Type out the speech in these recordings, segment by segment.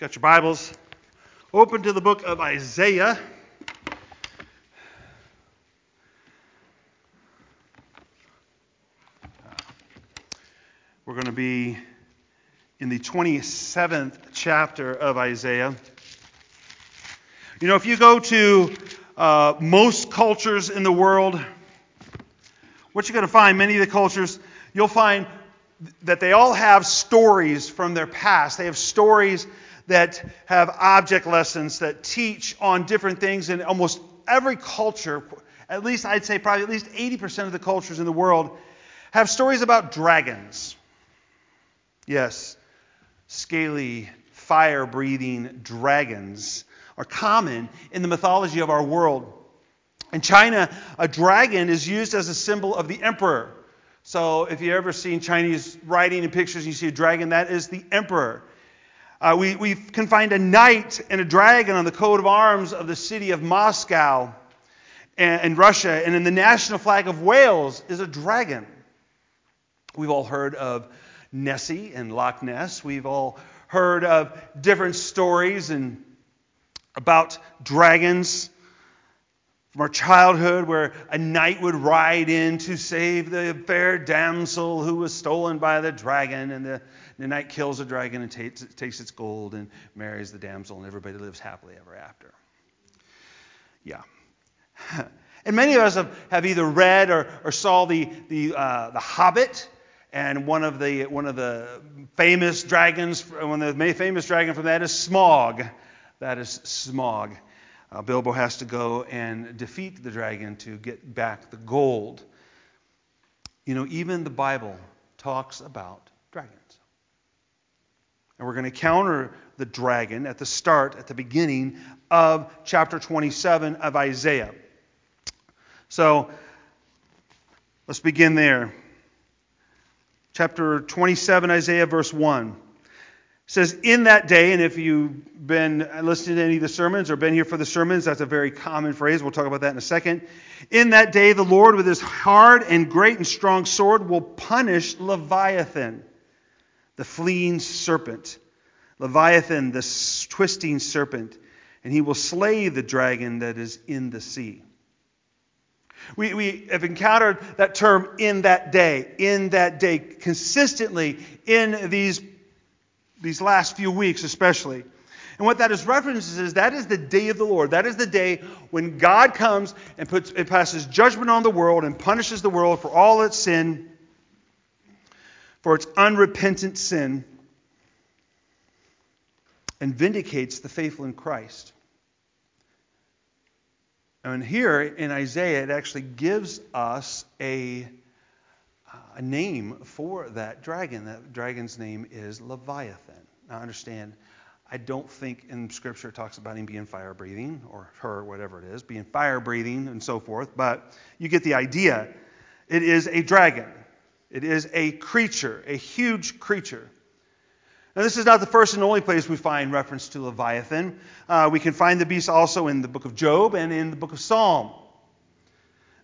Got your Bibles? Open to the book of Isaiah. We're going to be in the 27th chapter of Isaiah. You know, if you go to uh, most cultures in the world, what you're going to find, many of the cultures, you'll find that they all have stories from their past. They have stories that have object lessons that teach on different things in almost every culture. At least I'd say probably at least 80% of the cultures in the world have stories about dragons. Yes, scaly, fire breathing dragons are common in the mythology of our world. In China, a dragon is used as a symbol of the emperor. So if you've ever seen Chinese writing and pictures, and you see a dragon, that is the emperor. Uh, we, we can find a knight and a dragon on the coat of arms of the city of Moscow in Russia. And in the national flag of Wales is a dragon. We've all heard of Nessie and Loch Ness. We've all heard of different stories and about dragons from our childhood where a knight would ride in to save the fair damsel who was stolen by the dragon, and the, the knight kills the dragon and takes, takes its gold and marries the damsel, and everybody lives happily ever after. Yeah. And many of us have, have either read or, or saw the, the, uh, the Hobbit, and one of the, one of the famous dragons, one of the famous dragon from that is Smaug. That is Smaug. Uh, Bilbo has to go and defeat the dragon to get back the gold. You know, even the Bible talks about dragons. And we're going to counter the dragon at the start, at the beginning of chapter 27 of Isaiah. So let's begin there. Chapter 27, Isaiah, verse 1 says, In that day, and if you've been listening to any of the sermons or been here for the sermons, that's a very common phrase. We'll talk about that in a second. In that day, the Lord, with his hard and great and strong sword, will punish Leviathan, the fleeing serpent. Leviathan, the twisting serpent, and he will slay the dragon that is in the sea. We, we have encountered that term in that day, in that day, consistently in these these last few weeks especially. And what that is references is that is the day of the Lord. That is the day when God comes and puts and passes judgment on the world and punishes the world for all its sin, for its unrepentant sin, and vindicates the faithful in Christ. And here in Isaiah, it actually gives us a a name for that dragon. That dragon's name is Leviathan. Now, understand, I don't think in Scripture it talks about him being fire breathing, or her, whatever it is, being fire breathing and so forth, but you get the idea. It is a dragon, it is a creature, a huge creature. Now, this is not the first and only place we find reference to Leviathan. Uh, we can find the beast also in the book of Job and in the book of Psalm.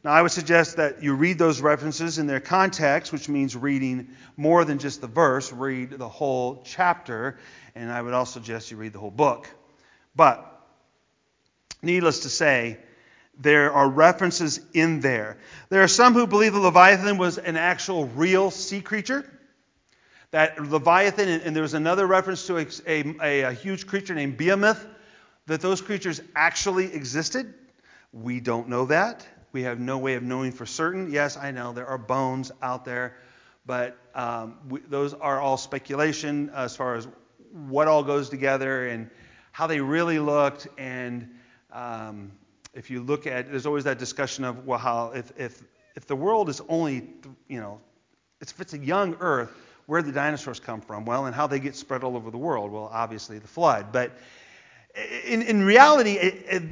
Now, I would suggest that you read those references in their context, which means reading more than just the verse, read the whole chapter, and I would also suggest you read the whole book. But, needless to say, there are references in there. There are some who believe the Leviathan was an actual real sea creature. That Leviathan, and there was another reference to a, a, a huge creature named Behemoth, that those creatures actually existed. We don't know that. We have no way of knowing for certain. Yes, I know there are bones out there, but um, we, those are all speculation as far as what all goes together and how they really looked. And um, if you look at, there's always that discussion of well, how if if if the world is only, you know, if it's a young Earth, where the dinosaurs come from? Well, and how they get spread all over the world? Well, obviously the flood, but in, in reality, it, it,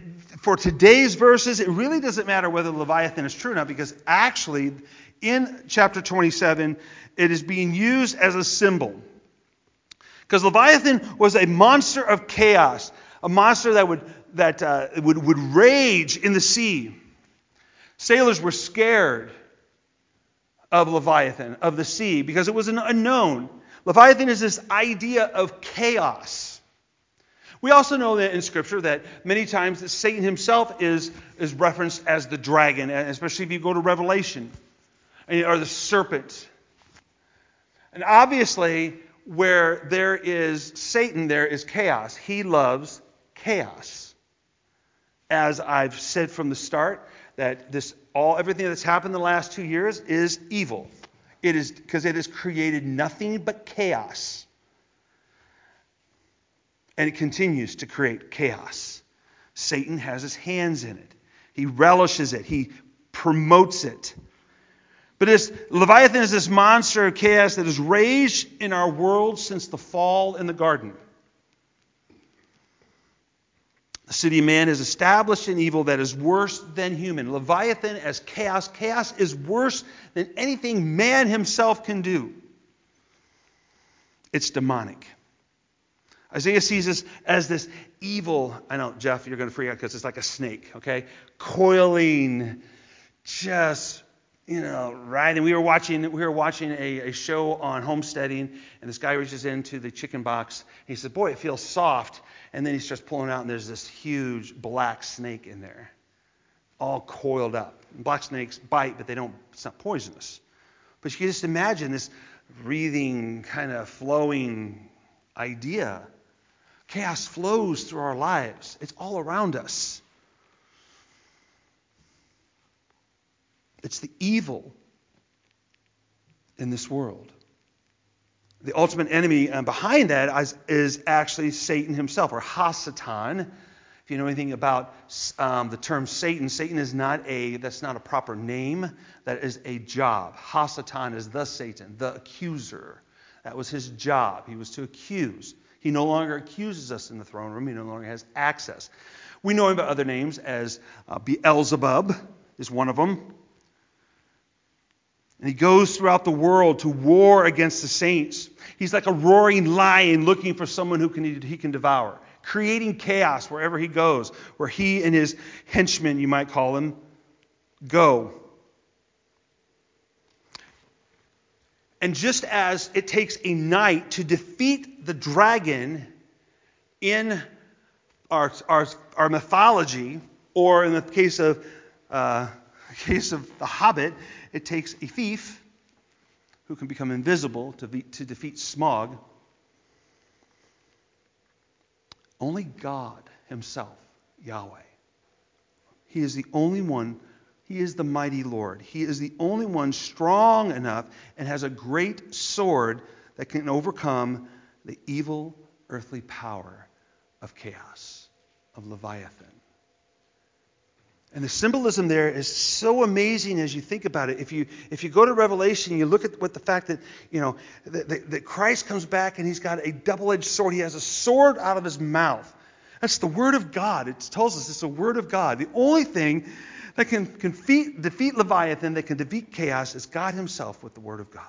for today's verses, it really doesn't matter whether Leviathan is true or not, because actually, in chapter 27, it is being used as a symbol. Because Leviathan was a monster of chaos, a monster that would, that, uh, would, would rage in the sea. Sailors were scared of Leviathan, of the sea, because it was an unknown. Leviathan is this idea of chaos We also know that in Scripture that many times that Satan himself is, is referenced as the dragon, especially if you go to Revelation, or the serpent. And obviously, where there is Satan, there is chaos. He loves chaos. As I've said from the start, that this all everything that's happened the last two years is evil. It is because it has created nothing but chaos and it continues to create chaos. Satan has his hands in it, he relishes it, he promotes it. But this Leviathan is this monster of chaos that has raged in our world since the fall in the garden. The city of man has established an evil that is worse than human. Leviathan as chaos. Chaos is worse than anything man himself can do. It's demonic. Isaiah sees this as this evil. I know, Jeff, you're going to freak out because it's like a snake, okay? Coiling, just you know, right? And we were watching we were watching a, a show on homesteading, and this guy reaches into the chicken box. he says, "Boy, it feels soft." And then he starts pulling out, and there's this huge black snake in there, all coiled up. Black snakes bite, but they don't. It's not poisonous. But you can just imagine this breathing, kind of flowing idea Chaos flows through our lives, it's all around us. It's the evil in this world. The ultimate enemy uh, behind that is, actually Satan himself, or Hasatan. If you know anything about um, the term Satan, Satan is not a that's not a proper name. That is a job. Hasatan is the Satan, the accuser. That was his job. He was to accuse. He no longer accuses us in the throne room. He no longer has access. We know him by other names as uh, Beelzebub is one of them. And he goes throughout the world to war against the saints. He's like a roaring lion looking for someone who can, he can devour, creating chaos wherever he goes, where he and his henchmen, you might call them, go. And just as it takes a knight to defeat the dragon in our, our, our mythology, or in the case of, uh, case of the Hobbit, it takes a thief who can become invisible to, be, to defeat Smaug. Only God Himself, Yahweh, He is the only one he is the mighty Lord. He is the only one strong enough and has a great sword that can overcome the evil earthly power of chaos, of Leviathan. And the symbolism there is so amazing as you think about it. If you, if you go to Revelation, you look at what the fact that, you know, that, that, that Christ comes back and he's got a double-edged sword. He has a sword out of his mouth. That's the Word of God. It tells us it's the Word of God. The only thing that can, can defeat, defeat Leviathan, that can defeat chaos, is God Himself with the Word of God.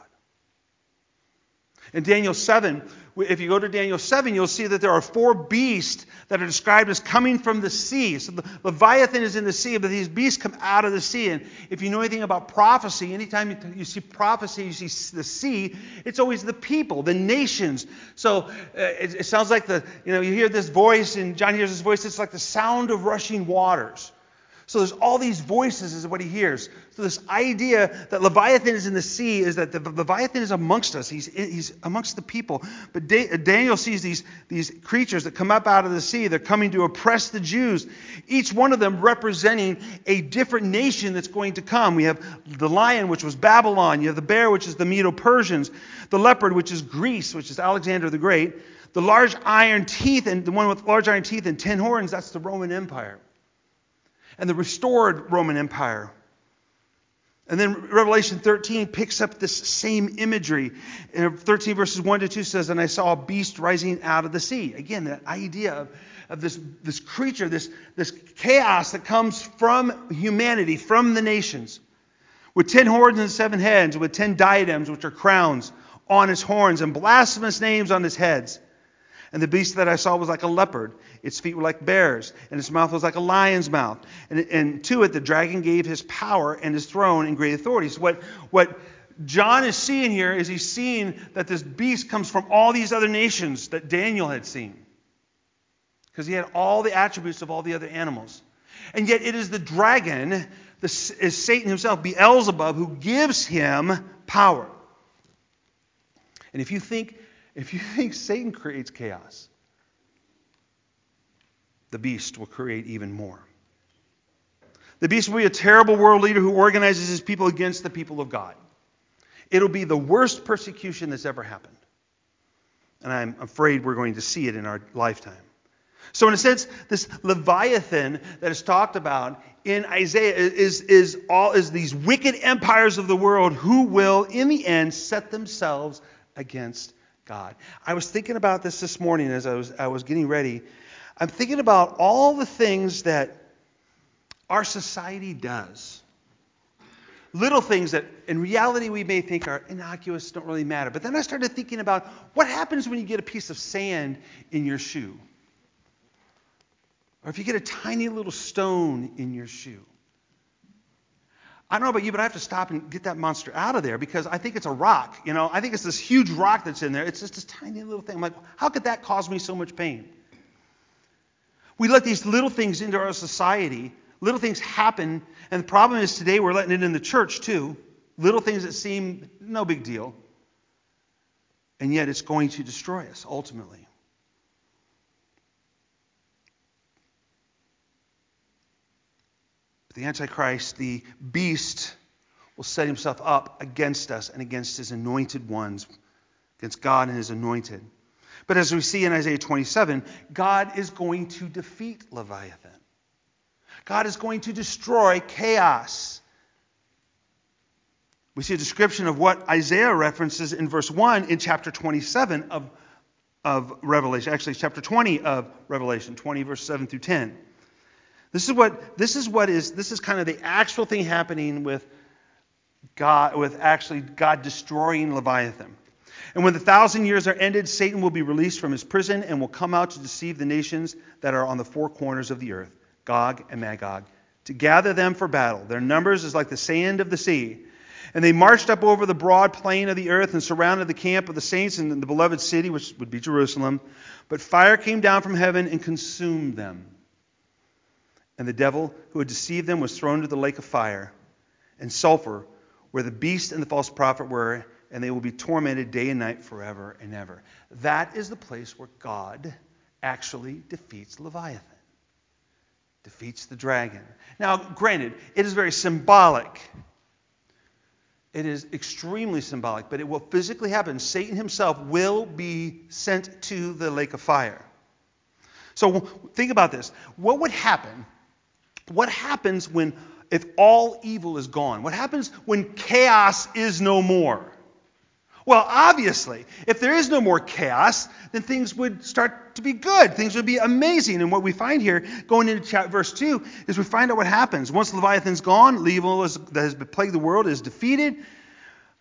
In Daniel 7, if you go to Daniel 7, you'll see that there are four beasts that are described as coming from the sea. So the Leviathan is in the sea, but these beasts come out of the sea. And if you know anything about prophecy, anytime you see prophecy, you see the sea, it's always the people, the nations. So uh, it, it sounds like the, you know, you hear this voice, and John hears this voice, it's like the sound of rushing waters. So there's all these voices is what he hears. So this idea that Leviathan is in the sea is that the Leviathan is amongst us. He's, he's amongst the people. But Daniel sees these, these creatures that come up out of the sea. They're coming to oppress the Jews. Each one of them representing a different nation that's going to come. We have the lion, which was Babylon. You have the bear, which is the Medo-Persians. The leopard, which is Greece, which is Alexander the Great. The large iron teeth, and the one with large iron teeth and ten horns, that's the Roman Empire and the restored Roman Empire. And then Revelation 13 picks up this same imagery. In 13 verses 1 to 2 says, And I saw a beast rising out of the sea. Again, that idea of, of this, this creature, this, this chaos that comes from humanity, from the nations, with ten horns and seven heads, with ten diadems, which are crowns, on his horns, and blasphemous names on his heads. And the beast that I saw was like a leopard. Its feet were like bears, and its mouth was like a lion's mouth. And, and to it, the dragon gave his power and his throne and great authority. So, what, what John is seeing here is he's seeing that this beast comes from all these other nations that Daniel had seen. because he had all the attributes of all the other animals. And yet it is the dragon, the, is Satan himself, Beelzebub, who gives him power. And if you think if you think Satan creates chaos, the beast will create even more. The beast will be a terrible world leader who organizes his people against the people of God. It'll be the worst persecution that's ever happened. And I'm afraid we're going to see it in our lifetime. So, in a sense, this Leviathan that is talked about in Isaiah is, is, all, is these wicked empires of the world who will, in the end, set themselves against God. I was thinking about this this morning as I was, I was getting ready. I'm thinking about all the things that our society does. Little things that in reality we may think are innocuous, don't really matter. But then I started thinking about what happens when you get a piece of sand in your shoe. Or if you get a tiny little stone in your shoe. I don't know about you, but I have to stop and get that monster out of there because I think it's a rock. You know, I think it's this huge rock that's in there. It's just this tiny little thing. I'm like, how could that cause me so much pain? We let these little things into our society. Little things happen, and the problem is today we're letting it in the church too. Little things that seem no big deal, and yet it's going to destroy us ultimately. The Antichrist, the beast, will set himself up against us and against his anointed ones, against God and his anointed. But as we see in Isaiah 27, God is going to defeat Leviathan. God is going to destroy chaos. We see a description of what Isaiah references in verse 1 in chapter 27 of, of Revelation. Actually, chapter 20 of Revelation, 20, verse 7 through 10. This is what this is what is this is kind of the actual thing happening with God with actually God destroying Leviathan. And when the thousand years are ended, Satan will be released from his prison and will come out to deceive the nations that are on the four corners of the earth, Gog and Magog, to gather them for battle. Their numbers is like the sand of the sea. And they marched up over the broad plain of the earth and surrounded the camp of the saints in the beloved city, which would be Jerusalem. But fire came down from heaven and consumed them. And the devil who had deceived them was thrown into the lake of fire and sulfur, where the beast and the false prophet were, and they will be tormented day and night forever and ever. That is the place where God actually defeats Leviathan, defeats the dragon. Now, granted, it is very symbolic. It is extremely symbolic, but it will physically happen. Satan himself will be sent to the lake of fire. So think about this. What would happen what happens when, if all evil is gone? What happens when chaos is no more? Well, obviously, if there is no more chaos, then things would start to be good. Things would be amazing. And what we find here, going into chapter verse 2, is we find out what happens. Once Leviathan's gone, evil that has plagued the world is defeated,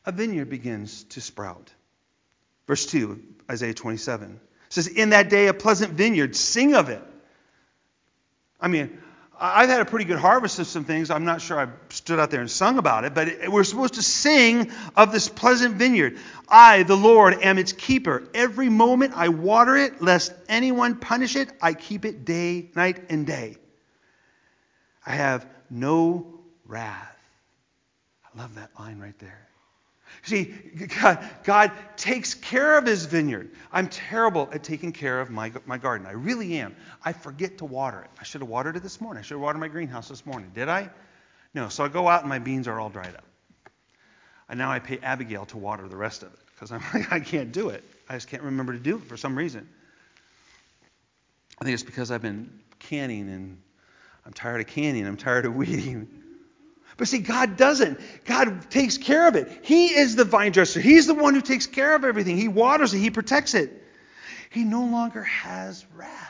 a vineyard begins to sprout. Verse 2, Isaiah 27, says, In that day, a pleasant vineyard, sing of it. I mean, I've had a pretty good harvest of some things. I'm not sure I stood out there and sung about it, but we're supposed to sing of this pleasant vineyard. I, the Lord, am its keeper. Every moment I water it, lest anyone punish it. I keep it day, night, and day. I have no wrath. I love that line right there. See, God, God, takes care of his vineyard. I'm terrible at taking care of my, my garden. I really am. I forget to water it. I should have watered it this morning. I should have watered my greenhouse this morning. Did I? No. So I go out and my beans are all dried up. And now I pay Abigail to water the rest of it because I'm like, I can't do it. I just can't remember to do it for some reason. I think it's because I've been canning and I'm tired of canning. I'm tired of weeding. But see, God doesn't. God takes care of it. He is the vine dresser. He's the one who takes care of everything. He waters it, He protects it. He no longer has wrath.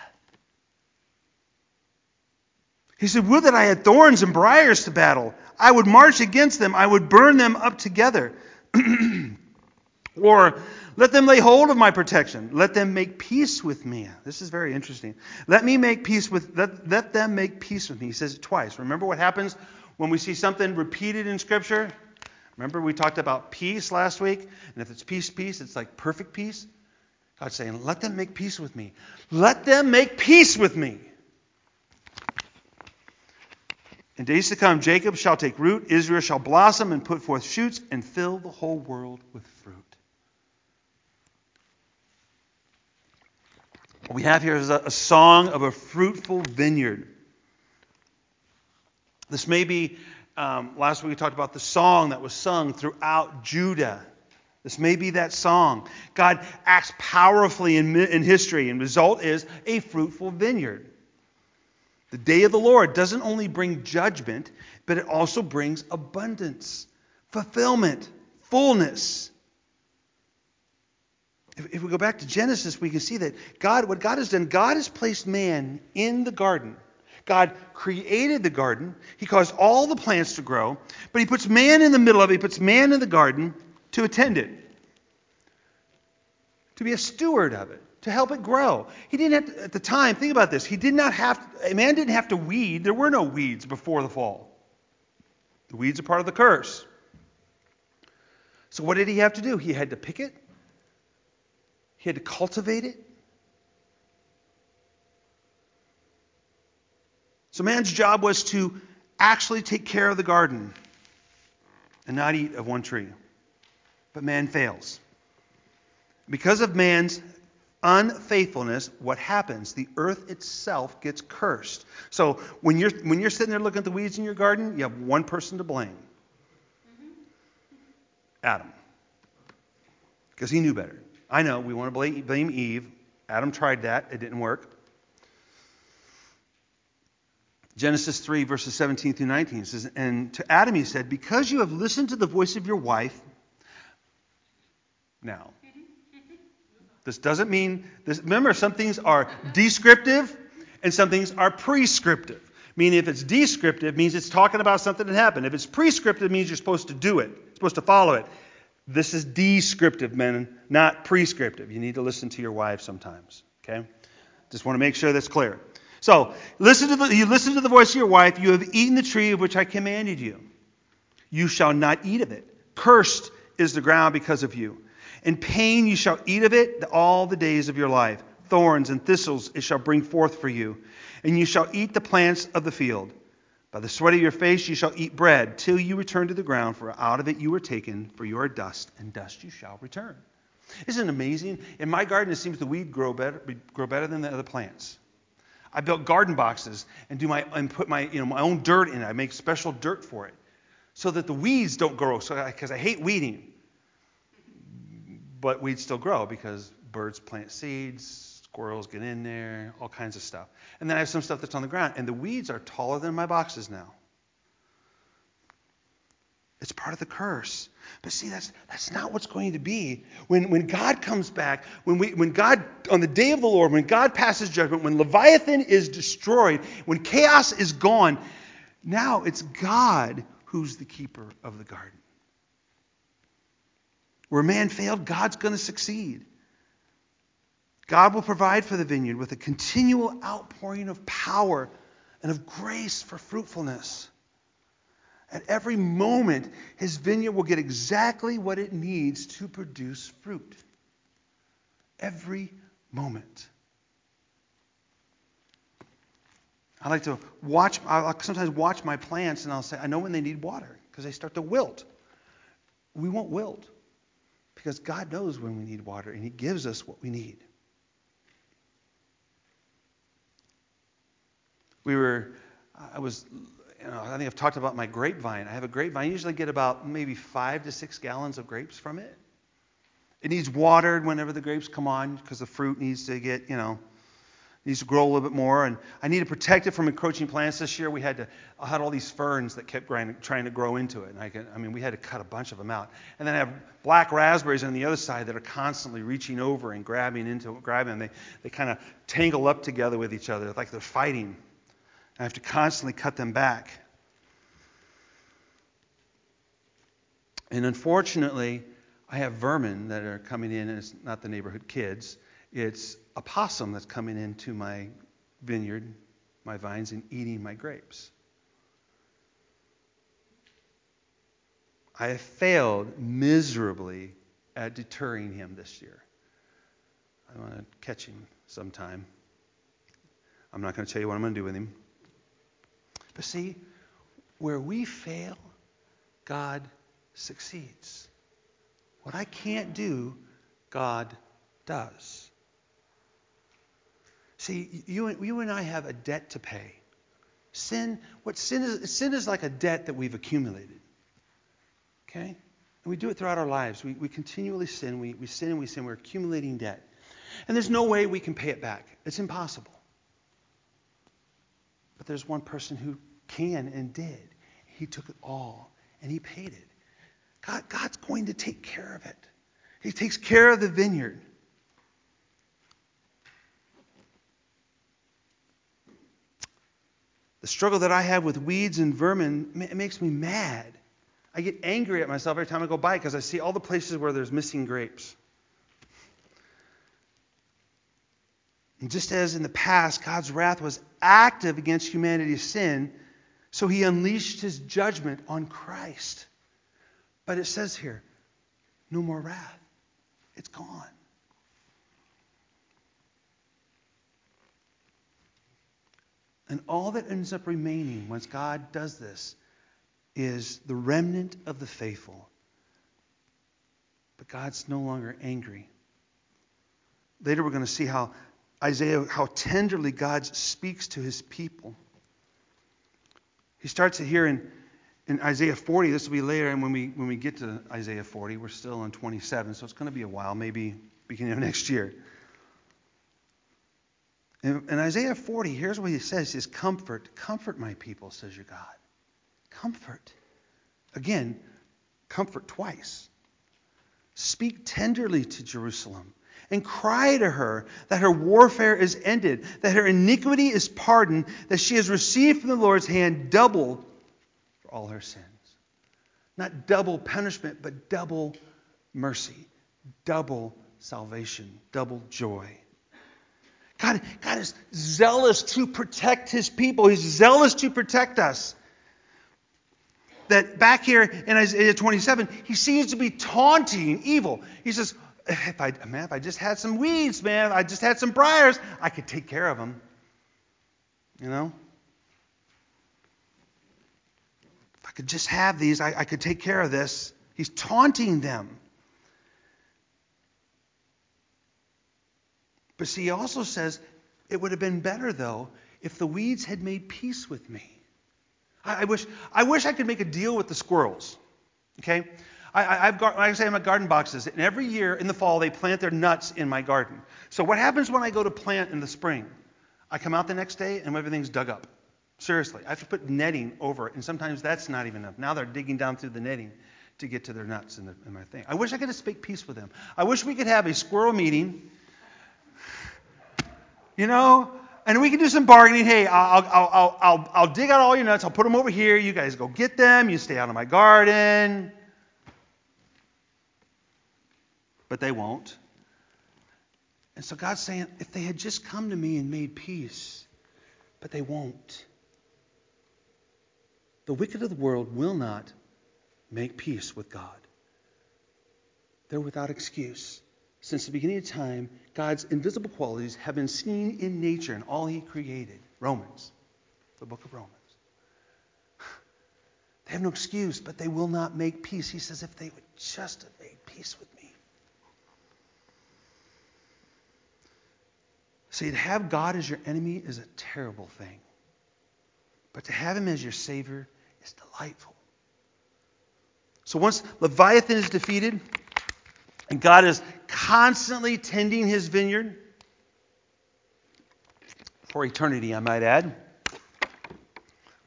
He said, Would that I had thorns and briars to battle. I would march against them, I would burn them up together. or let them lay hold of my protection. Let them make peace with me. This is very interesting. Let me make peace with let, let them make peace with me. He says it twice. Remember what happens when we see something repeated in Scripture, remember we talked about peace last week? And if it's peace, peace, it's like perfect peace. God's saying, let them make peace with me. Let them make peace with me. In days to come, Jacob shall take root, Israel shall blossom and put forth shoots and fill the whole world with fruit. What we have here is a, song of a fruitful vineyard. This may be, um, last week we talked about the song that was sung throughout Judah. This may be that song. God acts powerfully in, in history, and result is a fruitful vineyard. The day of the Lord doesn't only bring judgment, but it also brings abundance, fulfillment, fullness. If, if we go back to Genesis, we can see that God, what God has done, God has placed man in the garden. God created the garden. He caused all the plants to grow, but He puts man in the middle of it. He puts man in the garden to attend it, to be a steward of it to help it grow. He didn't have to, at the time, think about this. He did not have, a man didn't have to weed. There were no weeds before the fall. The weeds are part of the curse. So what did he have to do? He had to pick it. He had to cultivate it. So man's job was to actually take care of the garden and not eat of one tree. But man fails. Because of man's unfaithfulness, what happens? The earth itself gets cursed. So when you're when you're sitting there looking at the weeds in your garden, you have one person to blame. Adam. Because he knew better. I know we want to blame, blame Eve. Adam tried that, it didn't work. Genesis 3, verses 17 through 19 says, And to Adam he said, Because you have listened to the voice of your wife, now, this doesn't mean this. Remember, some things are descriptive and some things are prescriptive. Meaning, if it's descriptive, means it's talking about something that happened. If it's prescriptive, means you're supposed to do it, supposed to follow it. This is descriptive, men, not prescriptive. You need to listen to your wife sometimes. Okay? Just want to make sure that's clear. So, listen to the, you listen to the voice of your wife. You have eaten the tree of which I commanded you. You shall not eat of it. Cursed is the ground because of you. In pain you shall eat of it all the days of your life. Thorns and thistles it shall bring forth for you. And you shall eat the plants of the field. By the sweat of your face you shall eat bread, till you return to the ground, for out of it you were taken, for you are dust, and dust you shall return. Isn't it amazing? In my garden, it seems the weed grow better, grow better than the other plants. I built garden boxes and do my and put my you know my own dirt in it. I make special dirt for it, so that the weeds don't grow. So because I, I hate weeding, but weeds still grow because birds plant seeds, squirrels get in there, all kinds of stuff. And then I have some stuff that's on the ground, and the weeds are taller than my boxes now. It's part of the curse. But see, that's, that's not what's going to be. When, when God comes back, when, we, when God, on the day of the Lord, when God passes judgment, when Leviathan is destroyed, when chaos is gone, now it's God who's the keeper of the garden. Where man failed, God's going to succeed. God will provide for the vineyard with a continual outpouring of power and of grace for fruitfulness. At every moment, his vineyard will get exactly what it needs to produce fruit. Every moment. I like to watch, I sometimes watch my plants and I'll say, I know when they need water because they start to wilt. We won't wilt. Because God knows when we need water and He gives us what we need. We were, I was, you know, I think I've talked about my grapevine. I have a grapevine. I usually get about maybe five to six gallons of grapes from it. It needs watered whenever the grapes come on because the fruit needs to get, you know, needs to grow a little bit more. And I need to protect it from encroaching plants. This year we had to, I had all these ferns that kept trying to grow into it. And I, could, I mean, we had to cut a bunch of them out. And then I have black raspberries on the other side that are constantly reaching over and grabbing into grabbing. They, they kind of tangle up together with each other like they're fighting. I have to constantly cut them back. And unfortunately, I have vermin that are coming in, and it's not the neighborhood kids. It's a possum that's coming into my vineyard, my vines, and eating my grapes. I have failed miserably at deterring him this year. I want to catch him sometime. I'm not going to tell you what I'm going to do with him. But see, where we fail, God succeeds. What I can't do, God does. See, you, you and I have a debt to pay. Sin, what sin is, sin is like a debt that we've accumulated. Okay? And we do it throughout our lives. We, we continually sin. We, we sin and we sin. We're accumulating debt. And there's no way we can pay it back. It's impossible. But there's one person who can and did. He took it all and he paid it. God, God's going to take care of it. He takes care of the vineyard. The struggle that I have with weeds and vermin it makes me mad. I get angry at myself every time I go by because I see all the places where there's missing grapes. And just as in the past, God's wrath was active against humanity's sin, so he unleashed his judgment on Christ. But it says here, no more wrath. It's gone. And all that ends up remaining once God does this is the remnant of the faithful. But God's no longer angry. Later, we're going to see how Isaiah, how tenderly God speaks to his people. He starts it here in, in Isaiah 40. This will be later, and when we, when we get to Isaiah 40, we're still in 27, so it's going to be a while, maybe beginning of next year. In, in Isaiah 40, here's what he says. Says, Comfort, comfort my people, says your God. Comfort. Again, comfort twice. Speak tenderly to Jerusalem and cry to her that her warfare is ended, that her iniquity is pardoned, that she has received from the Lord's hand double for all her sins. Not double punishment, but double mercy, double salvation, double joy. God, God is zealous to protect his people. He's zealous to protect us. That back here in Isaiah 27, he seems to be taunting evil. He says, if I, man, if I just had some weeds, man, if I just had some briars, I could take care of them. You know? If I could just have these, I, I could take care of this. He's taunting them. But see, he also says it would have been better, though, if the weeds had made peace with me. I, I wish, I wish I could make a deal with the squirrels. Okay? I, have got, like I say, I'm at garden boxes, and every year in the fall they plant their nuts in my garden. So what happens when I go to plant in the spring? I come out the next day and everything's dug up. Seriously, I have to put netting over it, and sometimes that's not even enough. Now they're digging down through the netting to get to their nuts in, the, in my thing. I wish I could make peace with them. I wish we could have a squirrel meeting you know? And we can do some bargaining. Hey, I'll, I'll, I'll, I'll, I'll dig out all your nuts. I'll put them over here. You guys go get them. You stay out of my garden. But they won't. And so God's saying, if they had just come to me and made peace, but they won't. The wicked of the world will not make peace with God. They're without excuse. Since the beginning of time, God's invisible qualities have been seen in nature and all He created. Romans, the book of Romans. They have no excuse, but they will not make peace. He says, if they would just have made peace with me. See, to have God as your enemy is a terrible thing. But to have Him as your Savior is delightful. So once Leviathan is defeated, and God is constantly tending his vineyard for eternity, I might add.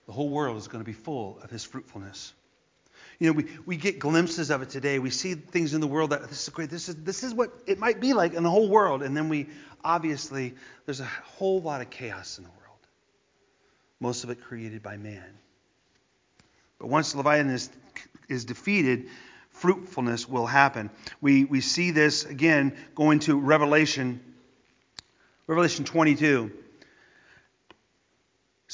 The whole world is going to be full of his fruitfulness. You know, we, we get glimpses of it today. We see things in the world that this is great. This is, this is what it might be like in the whole world. And then we, obviously, there's a whole lot of chaos in the world. Most of it created by man. But once Leviathan is, is defeated, fruitfulness will happen. We, we see this again going to Revelation, Revelation 22.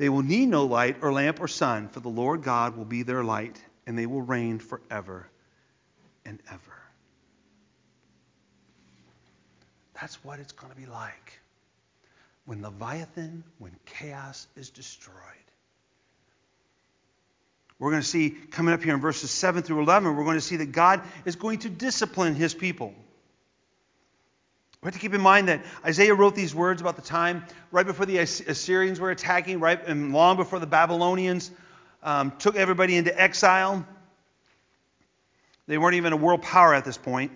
They will need no light or lamp or sun, for the Lord God will be their light, and they will reign forever and ever. That's what it's going to be like when Leviathan, when chaos is destroyed. We're going to see coming up here in verses 7 through 11, we're going to see that God is going to discipline his people. We have to keep in mind that Isaiah wrote these words about the time right before the Assyrians were attacking, right, and long before the Babylonians um, took everybody into exile. They weren't even a world power at this point.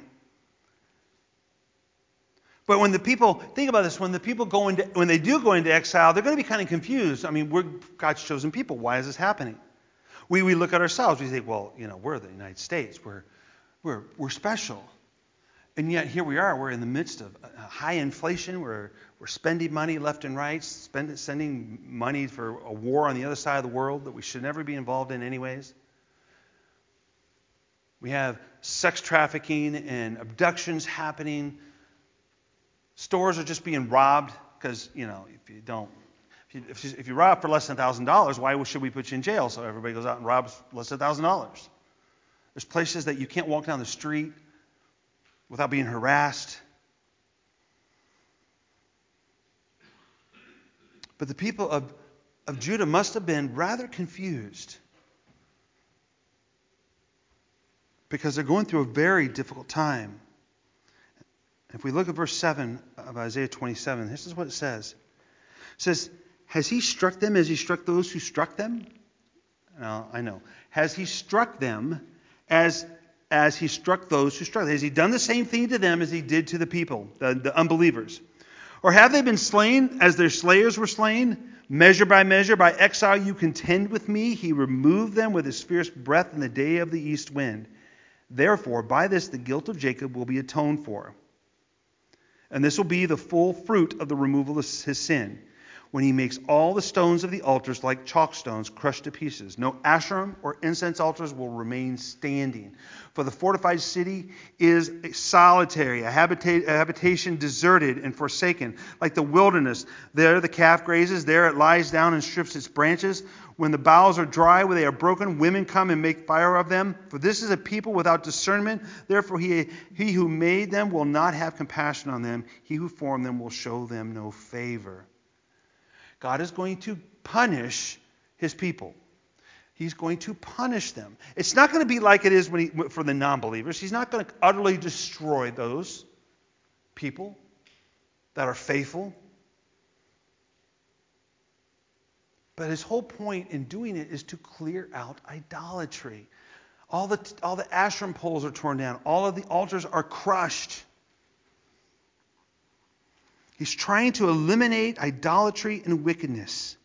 But when the people think about this, when the people go into when they do go into exile, they're going to be kind of confused. I mean, we're God's chosen people. Why is this happening? We we look at ourselves. We think, well, you know, we're the United States. We're we're we're special. And yet here we are. We're in the midst of high inflation. We're, we're spending money left and right, spend, sending money for a war on the other side of the world that we should never be involved in, anyways. We have sex trafficking and abductions happening. Stores are just being robbed because, you know, if you don't, if you, if you, if you rob for less than $1,000, why should we put you in jail? So everybody goes out and robs less than $1,000. There's places that you can't walk down the street without being harassed. But the people of, of Judah must have been rather confused because they're going through a very difficult time. If we look at verse 7 of Isaiah 27, this is what it says. It says, Has he struck them as he struck those who struck them? Now, I know. Has he struck them as as he struck those who struck? Has he done the same thing to them as he did to the people, the, the unbelievers? Or have they been slain as their slayers were slain? Measure by measure, by exile you contend with me. He removed them with his fierce breath in the day of the east wind. Therefore, by this the guilt of Jacob will be atoned for. And this will be the full fruit of the removal of his sin when he makes all the stones of the altars like chalk stones crushed to pieces. No Asherim or incense altars will remain standing. For the fortified city is solitary, a, habita- a habitation deserted and forsaken, like the wilderness. There the calf grazes, there it lies down and strips its branches. When the boughs are dry, when they are broken, women come and make fire of them. For this is a people without discernment. Therefore, he, he who made them will not have compassion on them. He who formed them will show them no favor. God is going to punish his people. He's going to punish them. It's not going to be like it is he, for the non believers. He's not going to utterly destroy those people that are faithful. But his whole point in doing it is to clear out idolatry. All the, all the Asherim poles are torn down, all of the altars are crushed. He's trying to eliminate idolatry and wickedness.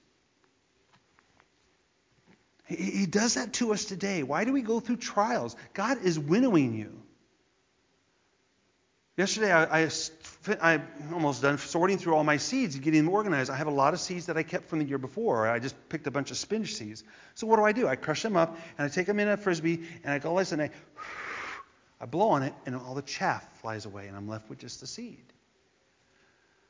He, does that to us today. Why do we go through trials? God is winnowing you. Yesterday, I, I, I almost done sorting through all my seeds and getting them organized. I have a lot of seeds that I kept from the year before. I just picked a bunch of spinach seeds. So what do I do? I crush them up and I take them in a frisbee and I go like this and I, I blow on it and all the chaff flies away and I'm left with just the seed.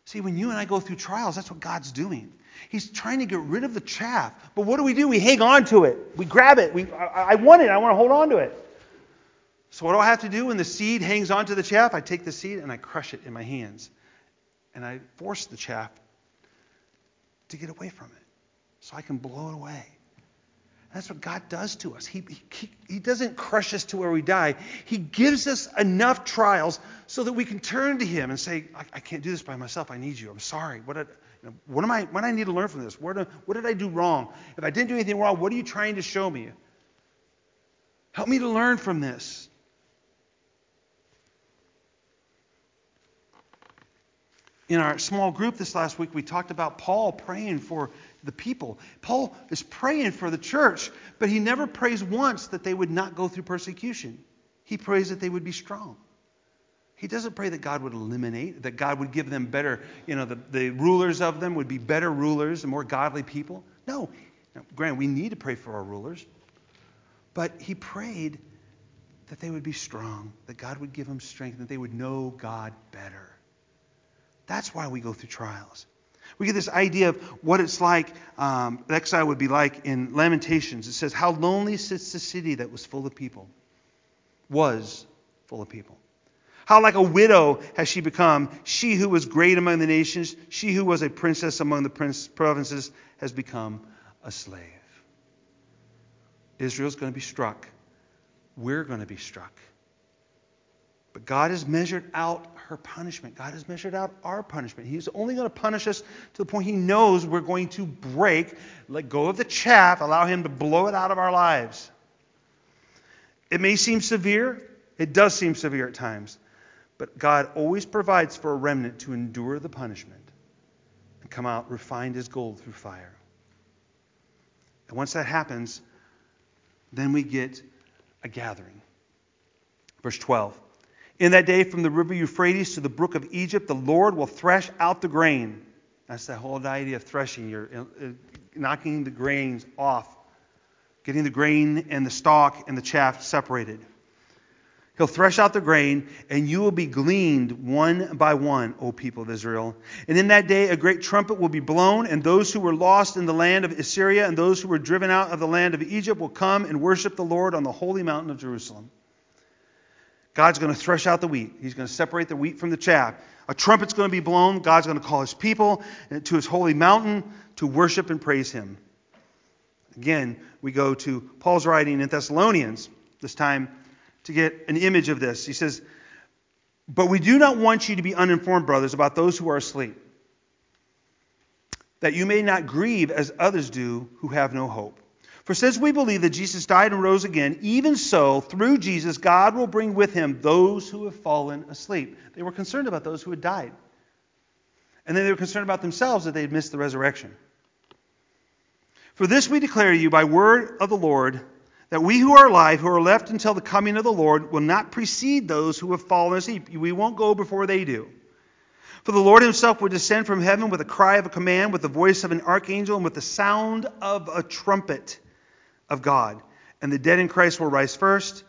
See, when you and I go through trials, that's what God's doing. He's trying to get rid of the chaff. But what do we do? We hang on to it. We grab it. We, I, I want it. I want to hold on to it. So what do I have to do when the seed hangs onto the chaff? I take the seed and I crush it in my hands. And I force the chaff to get away from it so I can blow it away. That's what God does to us. He, he, he doesn't crush us to where we die. He gives us enough trials so that we can turn to Him and say, I, I can't do this by myself. I need you. I'm sorry. What, did, you know, what, am I, what do I need to learn from this? What, what did I do wrong? If I didn't do anything wrong, what are you trying to show me? Help me to learn from this. In our small group this last week, we talked about Paul praying for the people. Paul is praying for the church, but he never prays once that they would not go through persecution. He prays that they would be strong. He doesn't pray that God would eliminate, that God would give them better, you know, the, the rulers of them would be better rulers and more godly people. No. Now, we need to pray for our rulers. But he prayed that they would be strong, that God would give them strength, that they would know God better. That's why we go through trials. We get this idea of what it's like, um, exile would be like in Lamentations. It says, How lonely sits the city that was full of people, was full of people. How like a widow has she become, she who was great among the nations, she who was a princess among the prince, provinces, has become a slave. Israel's going to be struck. We're going to be struck. But God has measured out her punishment. God has measured out our punishment. He's only going to punish us to the point He knows we're going to break, let go of the chaff, allow Him to blow it out of our lives. It may seem severe. It does seem severe at times. But God always provides for a remnant to endure the punishment and come out refined as gold through fire. And once that happens, then we get a gathering. Verse 12. In that day, from the river Euphrates to the brook of Egypt, the Lord will thresh out the grain. That's the whole idea of threshing. You're uh, uh, knocking the grains off, getting the grain and the stalk and the chaff separated. He'll thresh out the grain, and you will be gleaned one by one, O people of Israel. And in that day a great trumpet will be blown, and those who were lost in the land of Assyria and those who were driven out of the land of Egypt will come and worship the Lord on the holy mountain of Jerusalem. God's going to thresh out the wheat. He's going to separate the wheat from the chaff. A trumpet's going to be blown. God's going to call his people to his holy mountain to worship and praise him. Again, we go to Paul's writing in Thessalonians, this time to get an image of this. He says, But we do not want you to be uninformed, brothers, about those who are asleep, that you may not grieve as others do who have no hope. For since we believe that Jesus died and rose again, even so, through Jesus, God will bring with him those who have fallen asleep. They were concerned about those who had died. And then they were concerned about themselves that they had missed the resurrection. For this we declare to you by word of the Lord that we who are alive, who are left until the coming of the Lord, will not precede those who have fallen asleep. We won't go before they do. For the Lord himself will descend from heaven with a cry of a command, with the voice of an archangel, and with the sound of a trumpet of God. And the dead in Christ will rise first.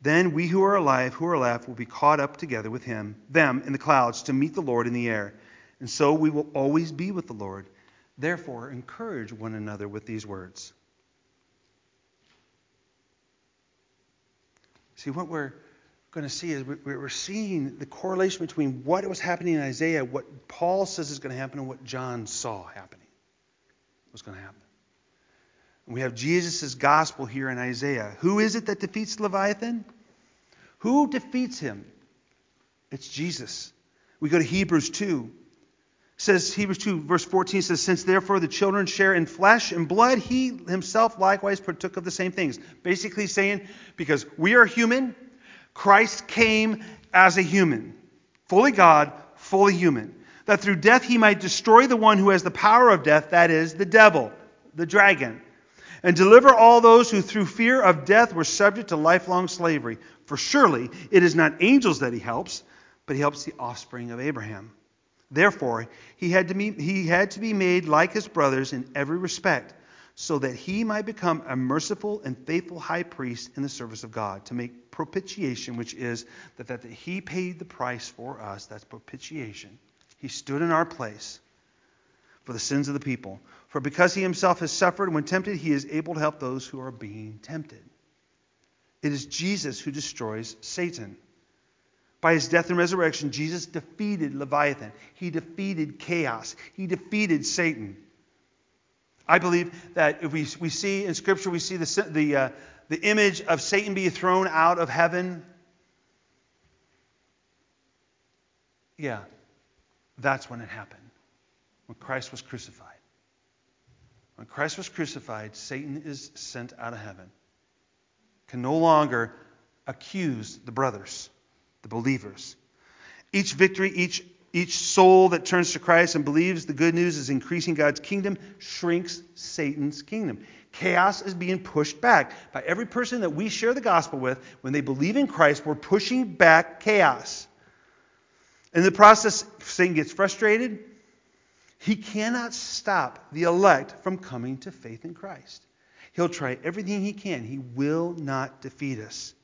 Then we who are alive, who are left, will be caught up together with him, them in the clouds, to meet the Lord in the air. And so we will always be with the Lord. Therefore, encourage one another with these words. See, what we're going to see is we're seeing the correlation between what was happening in Isaiah, what Paul says is going to happen, and what John saw happening was going to happen. We have Jesus' gospel here in Isaiah. Who is it that defeats Leviathan? Who defeats him? It's Jesus. We go to Hebrews 2 It says Hebrews 2 verse 14 says since therefore the children share in flesh and blood he himself likewise partook of the same things basically saying because we are human Christ came as a human fully God fully human that through death he might destroy the one who has the power of death that is the devil the dragon and deliver all those who through fear of death were subject to lifelong slavery for surely it is not angels that he helps but he helps the offspring of Abraham Therefore, he had, to be, he had to be made like his brothers in every respect, so that he might become a merciful and faithful high priest in the service of God, to make propitiation, which is that, that he paid the price for us. That's propitiation. He stood in our place for the sins of the people. For because he himself has suffered when tempted, he is able to help those who are being tempted. It is Jesus who destroys Satan. By his death and resurrection, Jesus defeated Leviathan. He defeated chaos. He defeated Satan. I believe that if we, we see in Scripture, we see the, the, uh, the image of Satan being thrown out of heaven. Yeah, that's when it happened, when Christ was crucified. When Christ was crucified, Satan is sent out of heaven, can no longer accuse the brothers the believers. Each victory, each, each soul that turns to Christ and believes the good news is increasing God's kingdom shrinks Satan's kingdom. Chaos is being pushed back. By every person that we share the gospel with, when they believe in Christ, we're pushing back chaos. In the process, Satan gets frustrated. He cannot stop the elect from coming to faith in Christ. He'll try everything he can. He will not defeat us.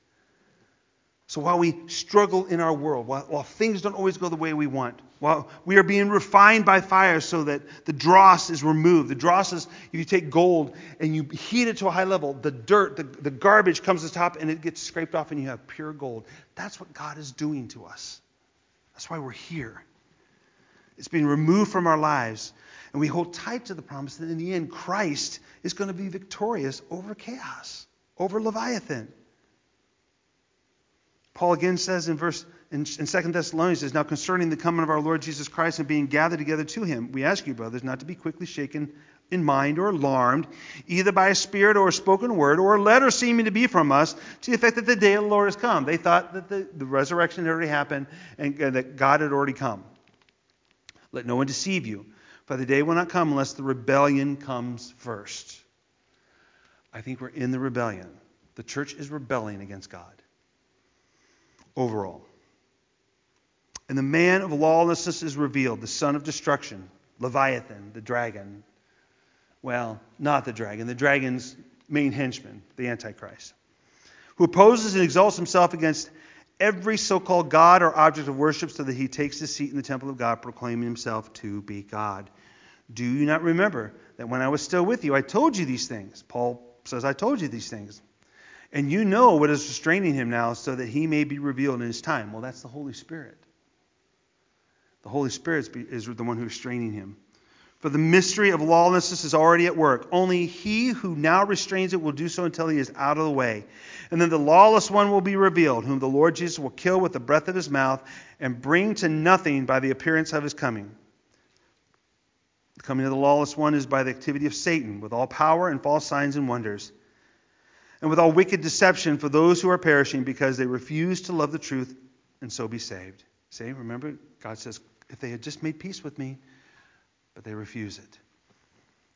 So while we struggle in our world, while, while, things don't always go the way we want, while we are being refined by fire so that the dross is removed, the dross is, if you take gold and you heat it to a high level, the dirt, the, the garbage comes to the top and it gets scraped off and you have pure gold. That's what God is doing to us. That's why we're here. It's being removed from our lives. And we hold tight to the promise that in the end, Christ is going to be victorious over chaos, over Leviathan. Paul again says in verse in, in 2 Thessalonians says, Now concerning the coming of our Lord Jesus Christ and being gathered together to him, we ask you, brothers, not to be quickly shaken in mind or alarmed, either by a spirit or a spoken word or a letter seeming to be from us, to the effect that the day of the Lord has come. They thought that the, the resurrection had already happened and, and that God had already come. Let no one deceive you, for the day will not come unless the rebellion comes first. I think we're in the rebellion. The church is rebelling against God overall. And the man of lawlessness is revealed, the son of destruction, Leviathan, the dragon. Well, not the dragon, the dragon's main henchman, the Antichrist, who opposes and exalts himself against every so called God or object of worship so that he takes his seat in the temple of God, proclaiming himself to be God. Do you not remember that when I was still with you, I told you these things? Paul says, I told you these things. And you know what is restraining him now so that he may be revealed in his time. Well, that's the Holy Spirit. The Holy Spirit is the one who's restraining him. For the mystery of lawlessness is already at work. Only he who now restrains it will do so until he is out of the way. And then the lawless one will be revealed, whom the Lord Jesus will kill with the breath of his mouth and bring to nothing by the appearance of his coming. The coming of the lawless one is by the activity of Satan, with all power and false signs and wonders and with all wicked deception for those who are perishing because they refuse to love the truth and so be saved. See, remember, God says, if they had just made peace with me, but they refuse it.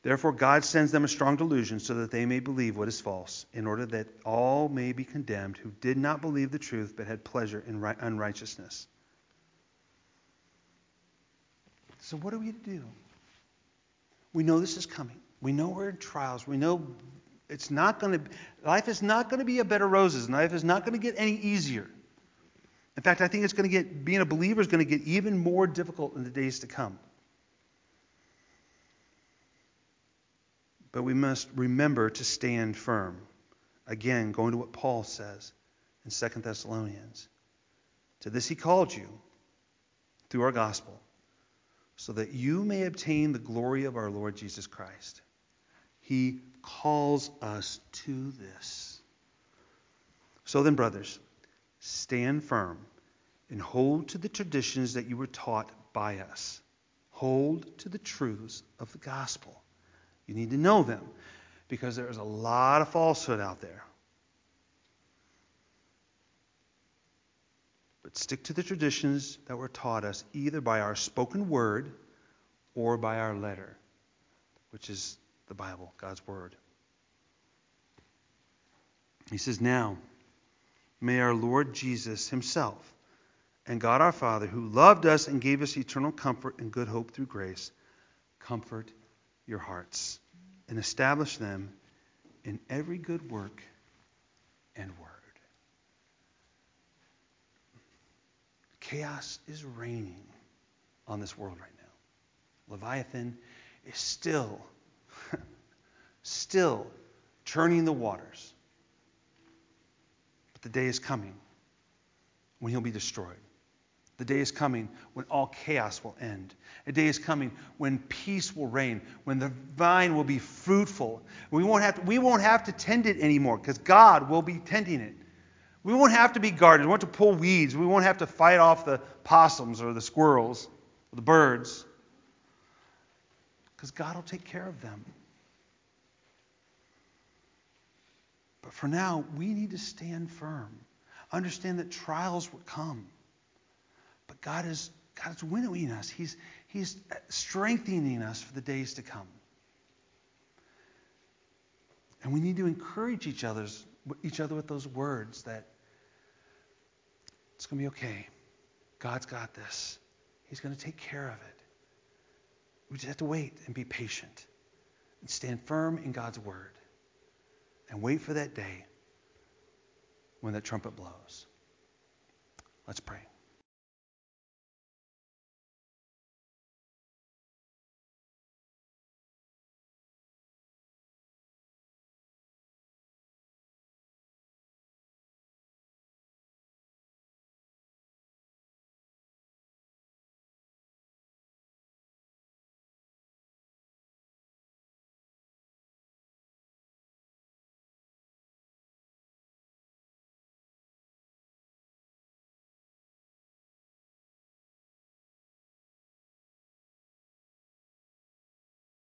Therefore, God sends them a strong delusion so that they may believe what is false, in order that all may be condemned who did not believe the truth but had pleasure in unrighteousness. So, what are we to do? We know this is coming. We know we're in trials. We know it's not going to, life is not going to be a bed of roses. Life is not going to get any easier. In fact, I think it's going to get, being a believer is going to get even more difficult in the days to come. But we must remember to stand firm. Again, going to what Paul says in 2 Thessalonians. To this he called you through our gospel, so that you may obtain the glory of our Lord Jesus Christ. He calls us to this. So then, brothers, stand firm and hold to the traditions that you were taught by us. Hold to the truths of the gospel. You need to know them because there is a lot of falsehood out there. But stick to the traditions that were taught us either by our spoken word or by our letter, which is the Bible, God's Word. He says, Now, may our Lord Jesus Himself and God our Father, who loved us and gave us eternal comfort and good hope through grace, comfort your hearts and establish them in every good work and word. Chaos is reigning on this world right now. Leviathan is still still churning the waters. But the day is coming when he'll be destroyed. The day is coming when all chaos will end. A day is coming when peace will reign, when the vine will be fruitful. We won't have to, we won't have to tend it anymore because God will be tending it. We won't have to be gardeners. We won't have to pull weeds. We won't have to fight off the possums or the squirrels or the birds because God will take care of them. But for now, we need to stand firm. Understand that trials will come. But God is, God is winnowing us. He's, he's strengthening us for the days to come. And we need to encourage each other's each other with those words that it's going to be okay. God's got this. He's going to take care of it. We just have to wait and be patient and stand firm in God's word and wait for that day when that trumpet blows. Let's pray.